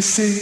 you see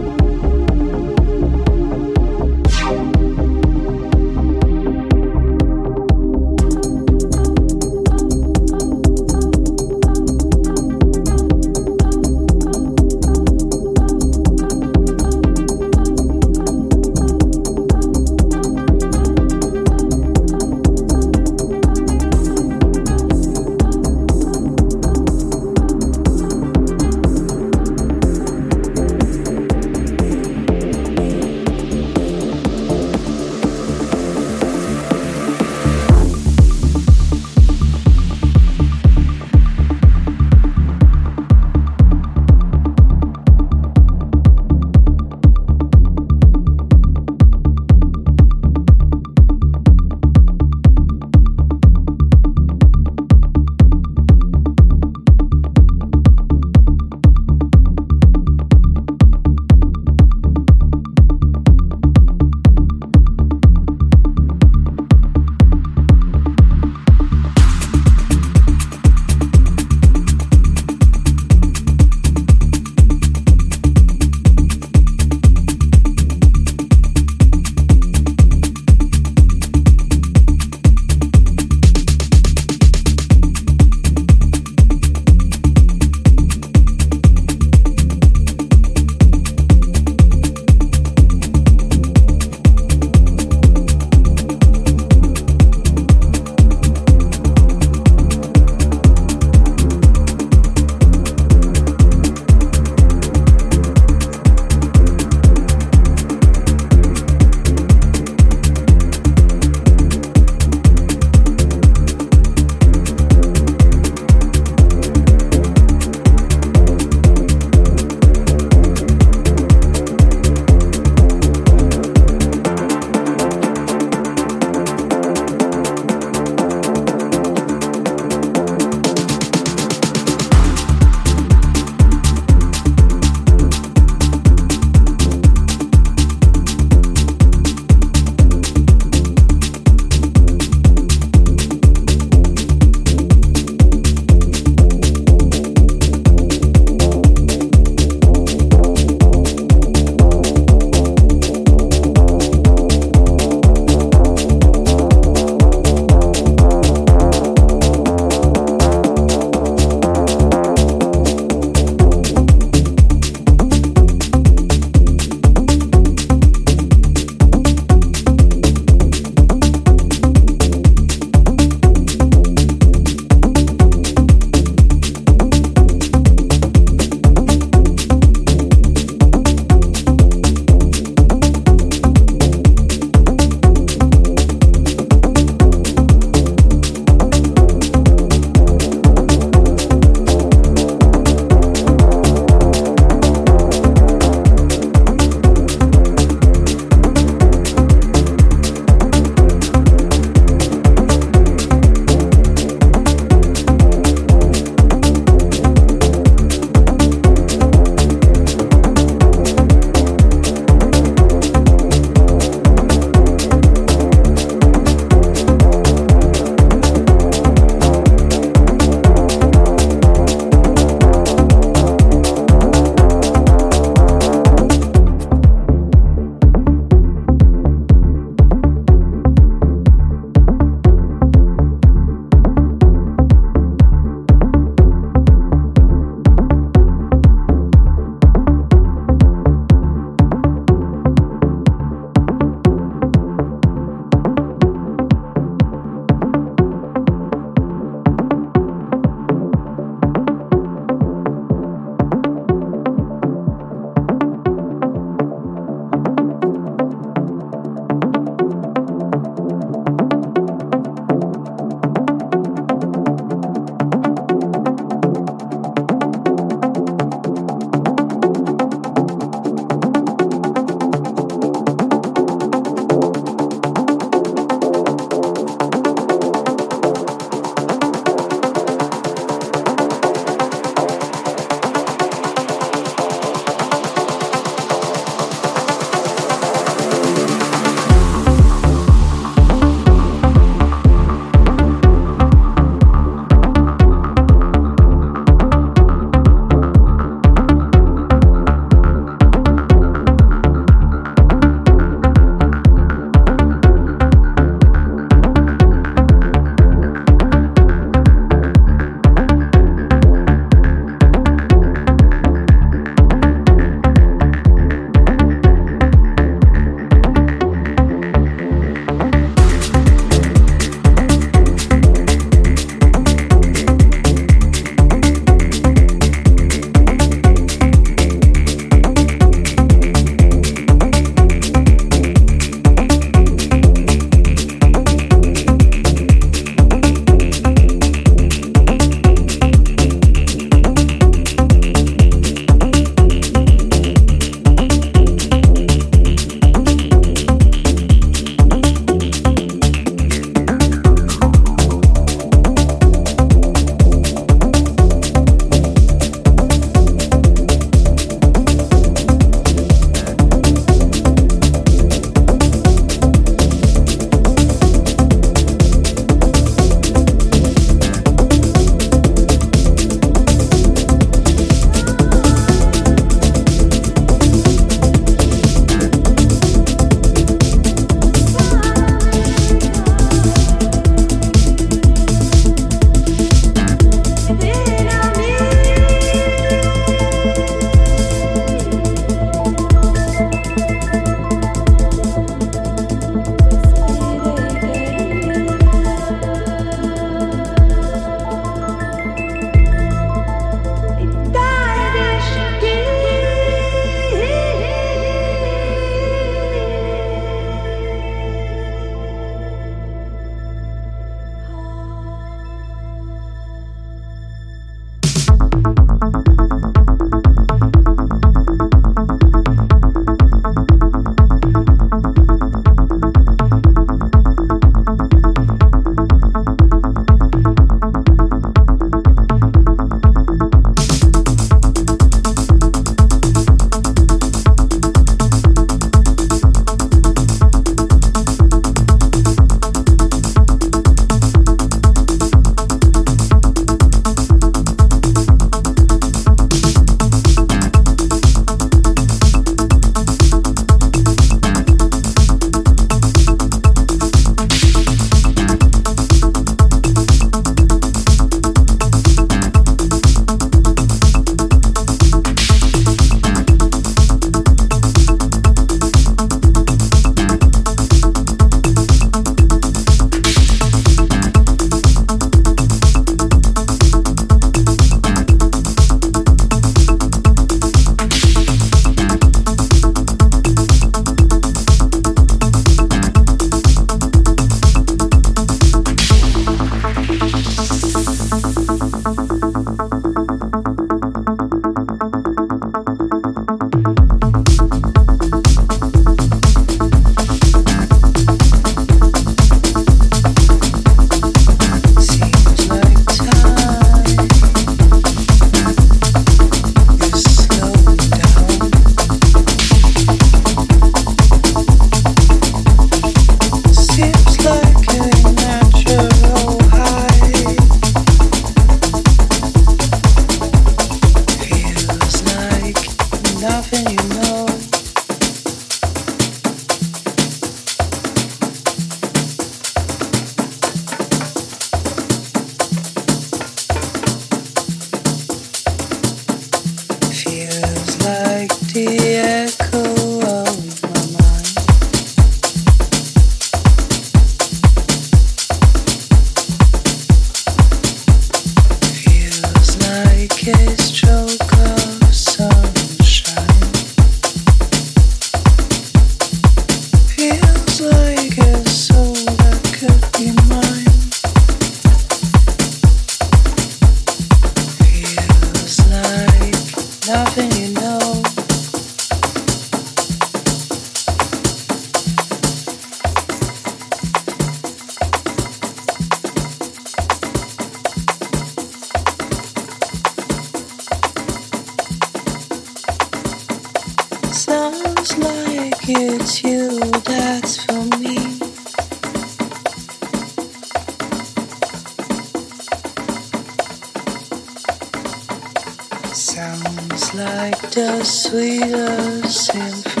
like the sweetest symphony.